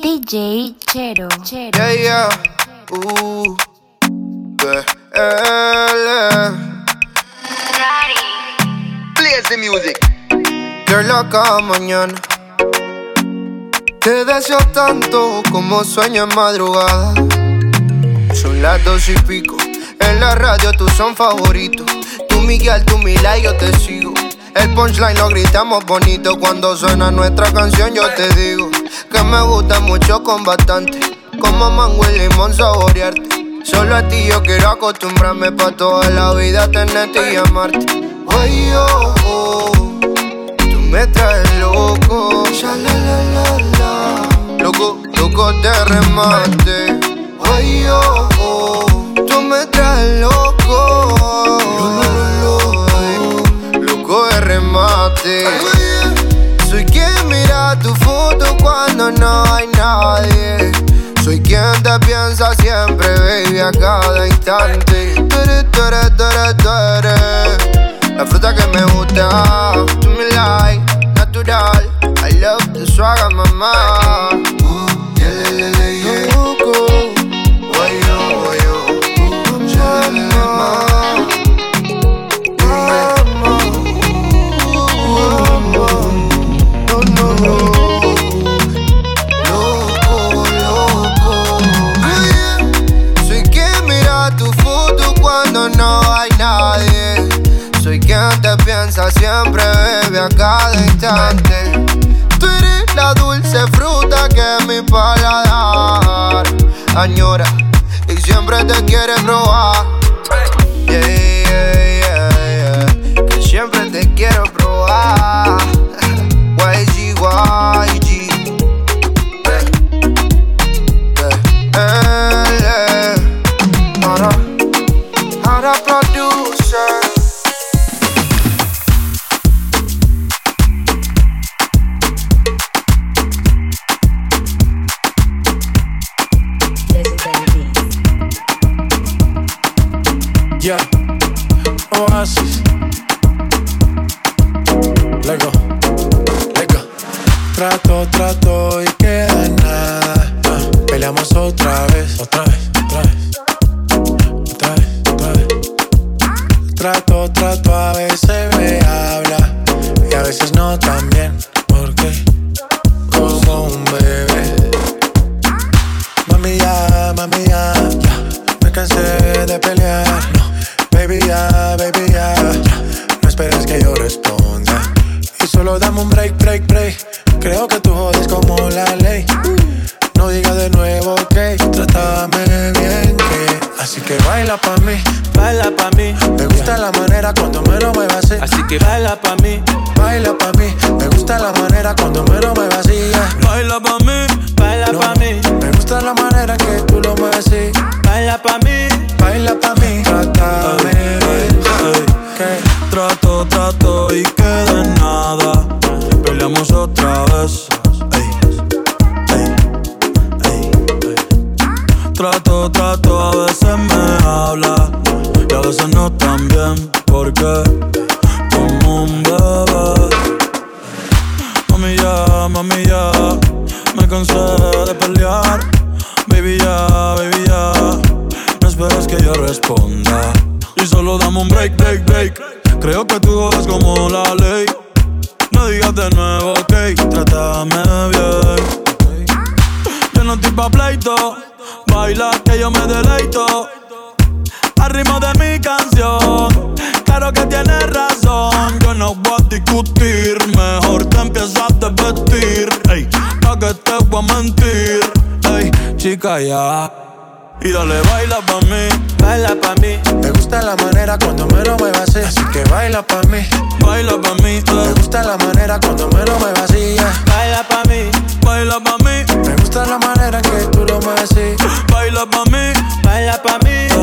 DJ Chero. Chero. Yeah, yeah. Uh, Play the music. Girl, cada mañana. Te deseo tanto como sueño en madrugada. Son las dos y pico. En la radio tú son favoritos. Tú Miguel, tú Mila y yo te sigo. El punchline lo gritamos bonito cuando suena nuestra canción. Yo te digo que me gusta mucho con bastante. Como mango y limón saborearte. Solo a ti yo quiero acostumbrarme pa' toda la vida tenerte y amarte. Ay, oh, oh, tú me traes loco. La, la. Loco, loco de remate. Ay, oh, oh, tú me traes. Loco no hay nadie. Soy quien te piensa siempre, baby, a cada instante. Tú eres, tú eres, tú eres, tú eres La fruta que me gusta. Tú me like, natural. I love the swagger, mamá. Tú eres la dulce fruta que mi paladar añora y siempre te quiere probar. Dame un break, break, break. Creo que y a veces no tan bien. Porque como un bebé. Mami ya, mami ya, me cansé de pelear. Baby ya, baby ya, no esperes que yo responda. Y solo dame un break, break, break. Creo que tú jodes como la ley. No digas de nuevo, ok, trátame bien. Yo no estoy pa' pleito, baila que yo me deleito. Al ritmo de mi canción, claro que tienes razón. Yo no voy a discutir, mejor te empiezas a vestir. Ey, pa' que te voy a mentir. Ey, chica, ya. Y dale, baila pa' mí, baila pa' mí, me gusta la manera cuando me lo muevas así. Así que baila pa' mí. baila pa' mí, Me eh. gusta la manera cuando me lo muevas así. yeah. baila pa' mí, baila pa' mí, Me gusta la manera que tú lo mueves así. baila pa' mí, baila pa' mí.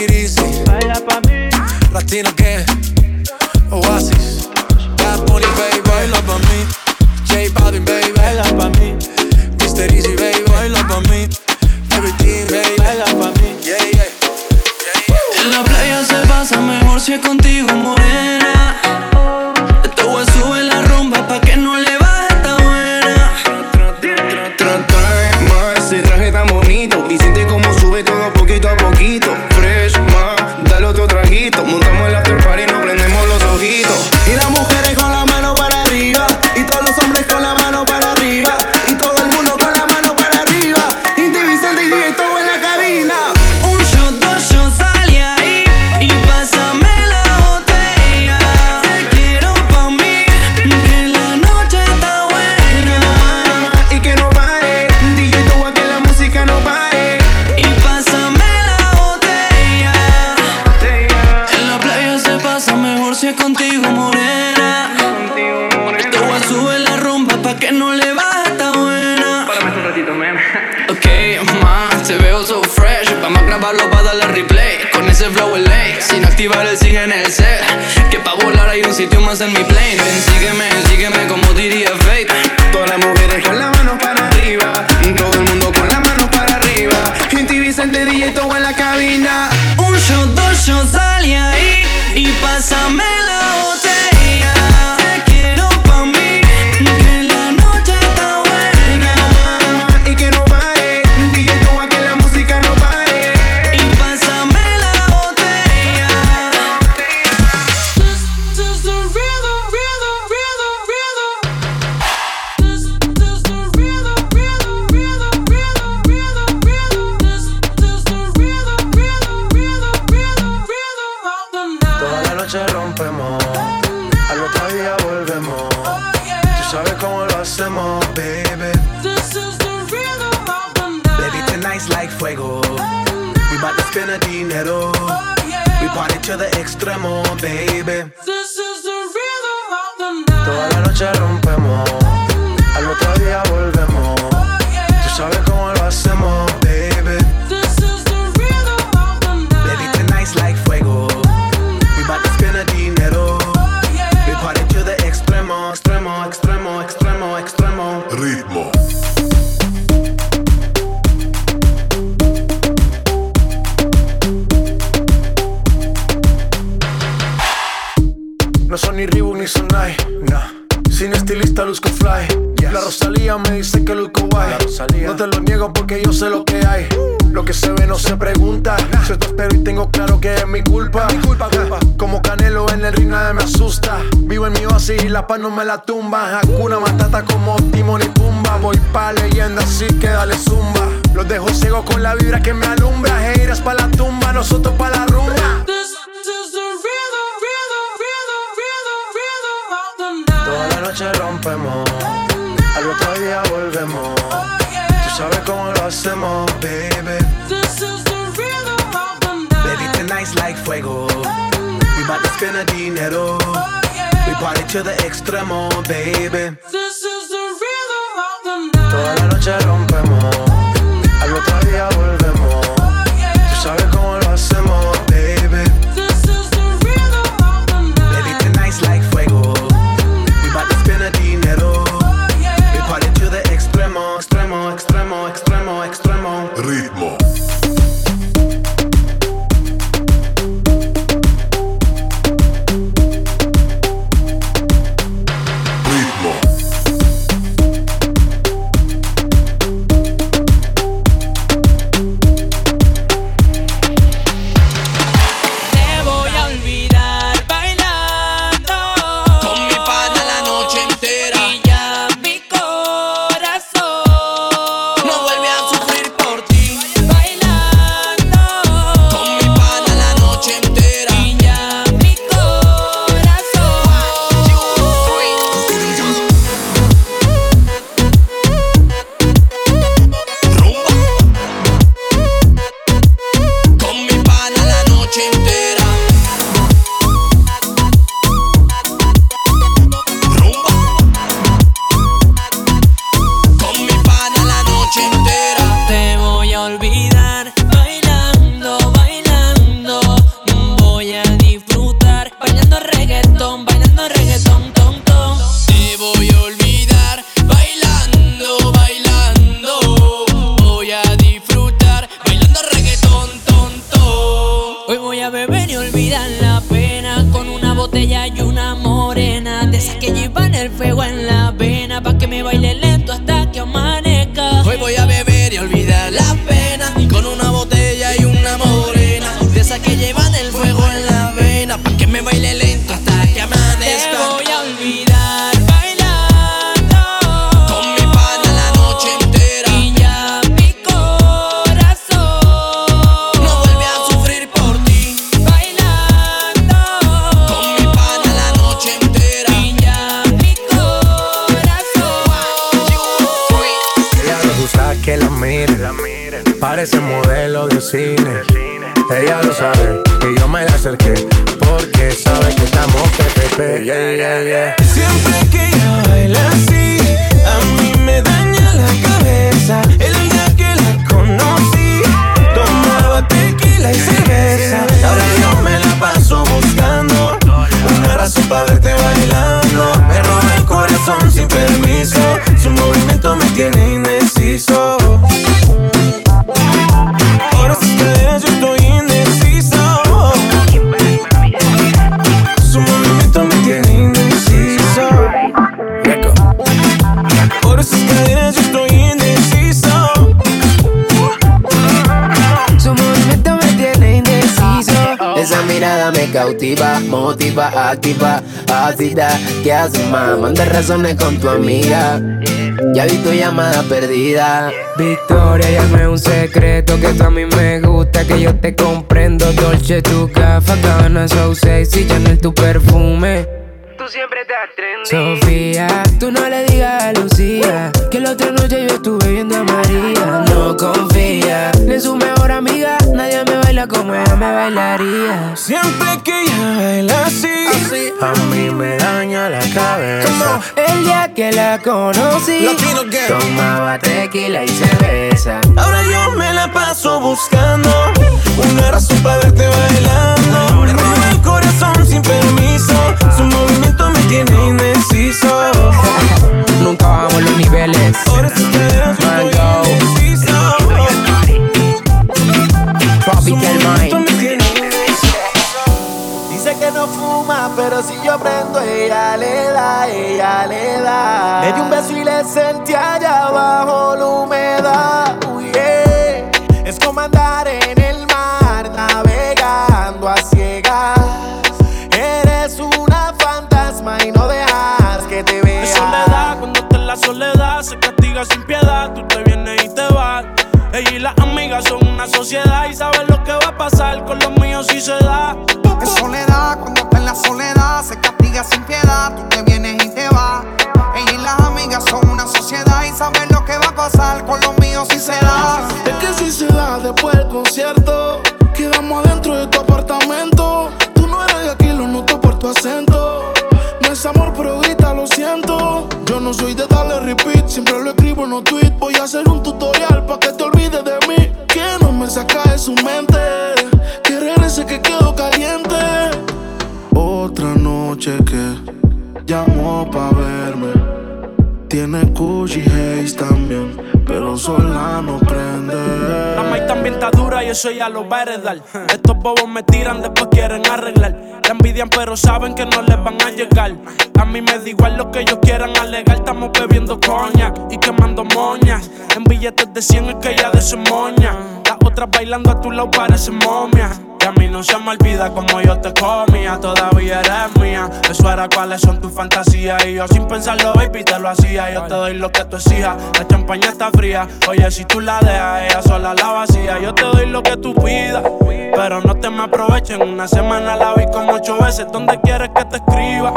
It easy. Baila pa' mí, Latino gang, que no le baja está buena. Párame un ratito, man. Ok, ma, te veo so fresh. Vamos a grabarlo para darle replay. Con ese flow el late, sin activar el sync en el set. Que pa' volar hay un sitio más en mi plane. Ven, sígueme, sígueme como diría Fate. Todas las mujeres con las manos para arriba. Todo el mundo con las manos para arriba. Gente Vicente DJ todo en la cabina. Un show, dos shows, salí ahí. Y pásame claro que es mi culpa. Mi culpa, culpa. Como Canelo en el ring nadie me asusta. Vivo en mi oasis y la paz no me la tumba. Hakuna Matata como Timon y Pumba. Voy pa' leyenda así que dale zumba. Los dejo ciegos con la vibra que me alumbra. Heiras pa' la tumba, nosotros pa' la rumba. Toda la noche rompemos, al otro día volvemos. Tú sabes cómo lo hacemos, baby. nice like fuego. We bout to spend a dinero. We party to the extremo, baby. This is the rhythm of the night. Toda la noche rompemos. Al otro día volvemos. Oh, yeah. Tú sabes cómo lo activa, ácida. ¿Qué haces, más? Manda razones con tu amiga. Ya vi tu llamada perdida. Victoria, llame un secreto que a mí me gusta, que yo te comprendo. Dolce, tu café, cabana, so sexy, Chanel, tu perfume. Tú siempre te trendy. Sofía, tú no le digas a Lucía que la otra noche yo estuve viendo a María. No confía ni en su mejor amiga, nadie me baila como ella me bailaría. Siempre que ella baila así, a mí me daña la cabeza. El día que la conocí, tomaba tequila y cerveza. Ahora yo me la paso buscando una razón para verte bailando. Sin permiso. Su movimiento me tiene indeciso. Nunca bajamos los niveles. Ahora yo estoy Mango. Tropical Mind. Dice que no fuma, pero si yo prendo, ella le da, ella le da. Le di un beso y le sentí sociedad y saben lo que va a pasar con los míos si se da. Es soledad, cuando está en la soledad, se castiga sin piedad, tú te vienes y te vas. Ella y las amigas son una sociedad y saben lo que va a pasar con los míos si se da. Es que si se da después del concierto, quedamos adentro de tu apartamento. Tú no eres de aquí, lo noto por tu acento. No es amor, pero grita, lo siento. Yo no soy de darle repeat, siempre lo escribo en los tweets. Voy a hacer un su mente. Que regrese que quedo caliente. Otra noche que llamó pa' verme. Tiene Gucci Haze también, pero sola no prende. La maíz también está dura y eso ya lo va a. Estos bobos me tiran, después quieren arreglar. La envidian, pero saben que no les van a llegar. A mí me da igual lo que ellos quieran alegar. Estamos bebiendo coña y quemando moñas. En billetes de 100 es que ya de moña. Las otras bailando a tu lado parecen momias. Y a mí no se me olvida como yo te comía. Todavía eres mía. Eso era cuáles son tus fantasías. Y yo sin pensarlo, baby, te lo hacía. Yo te doy lo que tú exijas. La champaña está fría. Oye, si tú la dejas, ella sola la vacía. Yo te doy lo que tú pidas. Pero no te me aprovechen. Una semana la vi como ocho veces. ¿Dónde quieres que te escriba?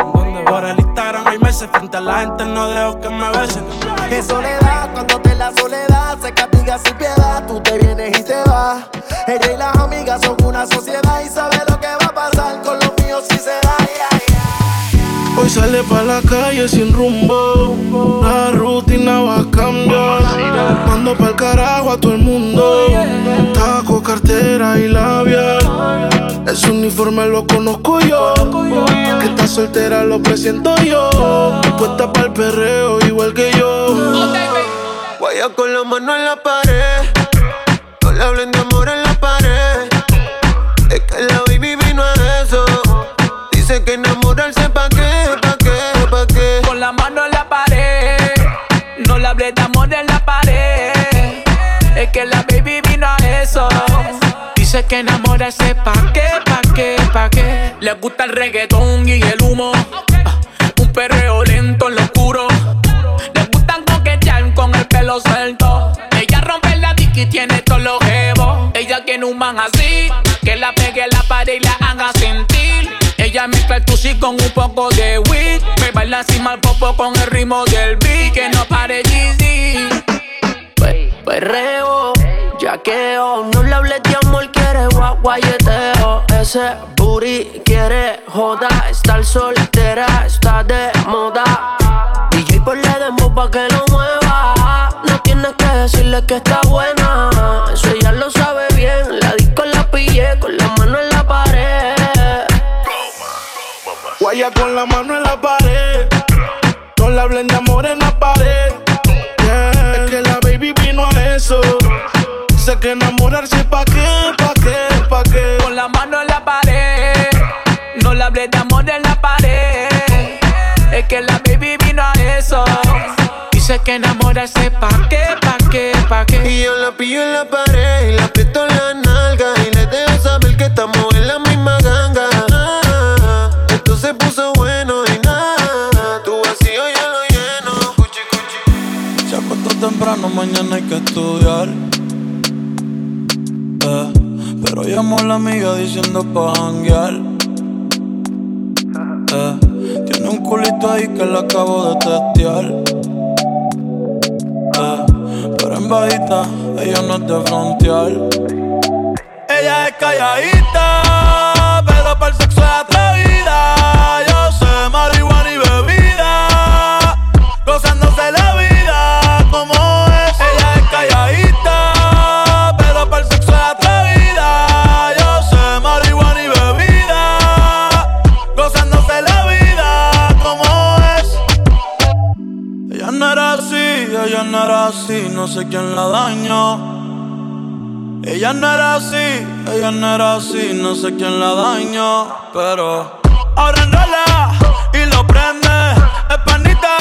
Por el Instagram hay meses. Frente a la gente no dejo que me besen. Es soledad, cuando en la soledad, se castiga sin piedad. Tú te vienes y te vas. Ella y las amigas son una sociedad y sabe lo que va a pasar con los míos si se da. yeah, yeah. Hoy sale pa' la calle sin rumbo. La rutina va a cambiar. Mando pa'l carajo a todo el mundo. Taco, cartera y labial. Ese uniforme lo conozco yo. Que está soltera lo presento yo. Puesta pa'l perreo igual que yo. Guaya con la mano en la pared. Que enamorarse pa' qué, pa' qué, pa' qué. Le gusta el reggaetón y el humo. Un perreo lento en lo oscuro. Le gustan coquetear con el pelo suelto. Ella rompe la dick y tiene todos los jevos. Ella tiene un man así. Que la pegue la pared y la haga sentir. Ella mezcla el tusi con un poco de weed. Me baila encima el popo con el ritmo del beat. Que no pare Yeezy. Perreo, yaqueo, no le hables de amor, quiere guayeteo. Ese booty quiere joda, estar soltera está de moda. DJ por le demo pa' que lo mueva. No tienes que decirle que está buena. Eso ella lo sabe bien. La disco la pillé con la mano en la pared. Guaya con la mano en la pared. No le hablen de amor en la pared. Es que la baby vino a eso. Sé que enamorarse pa' qué, pa' qué, pa' qué. Con la mano en la pared. No le hablé de amor en la pared. Es que la baby vino a eso. Dice que enamorarse pa' qué, pa' qué, pa' qué. Y yo la pillo en la pared y la aprieto en la nalga y le dejo saber que estamos en la misma ganga. Ah, esto se puso bueno y nada, tu vacío yo lo lleno. Cuchi, cuchi. Se acuesta temprano, mañana hay que estudiar. Eh, pero llamó a la amiga diciendo pa' janguear. Eh, tiene un culito ahí que la acabo de testear. Eh, pero en bajita, ella no es de frontear. Ella es calladita, pero para el sexo es atrevida. Sé quién la dañó. Ella no era así, ella no era así, no sé quién la dañó, pero ahora enrola y lo prende, es panita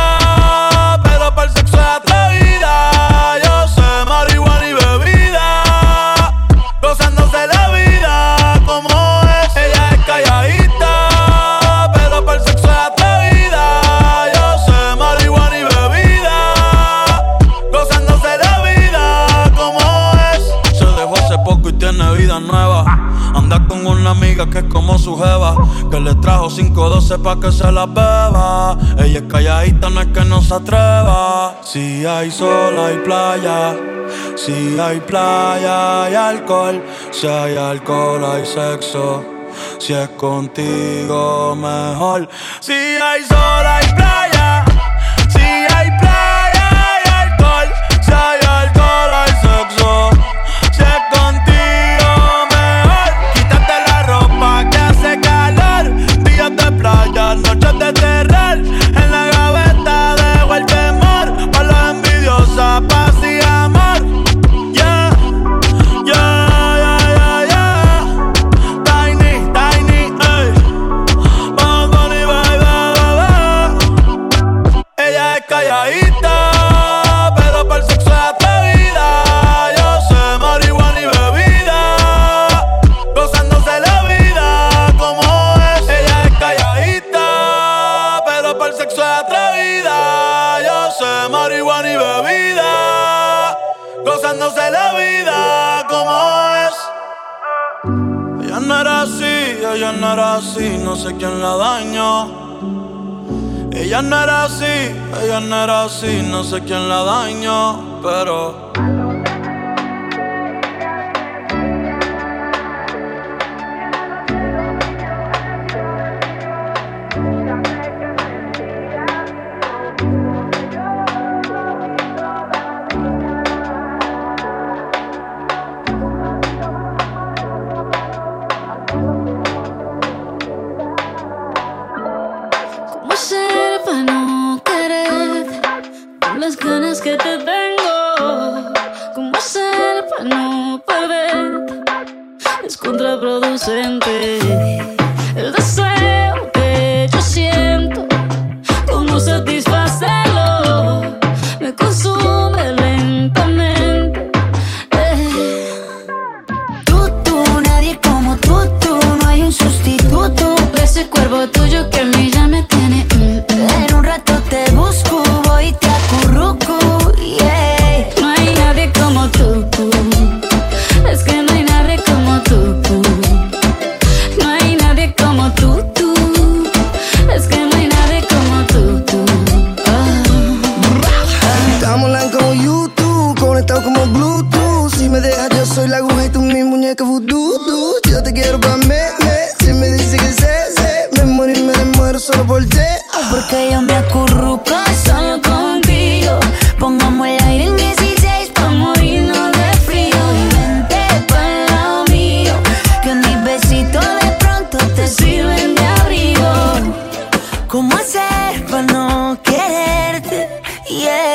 como su jeva Que le trajo 512 pa' que se la beba. Ella es calladita, no es que no se atreva. Si hay sol, hay playa. Si hay playa, hay alcohol. Si hay alcohol, hay sexo. Si es contigo, mejor. Si hay sol, hay playa. Si hay playa, hay alcohol. Si hay alcohol, hay sexo En la gaveta dejo el temor Pa' los envidiosas, paz no sé quién la dañó, pero. Yeah.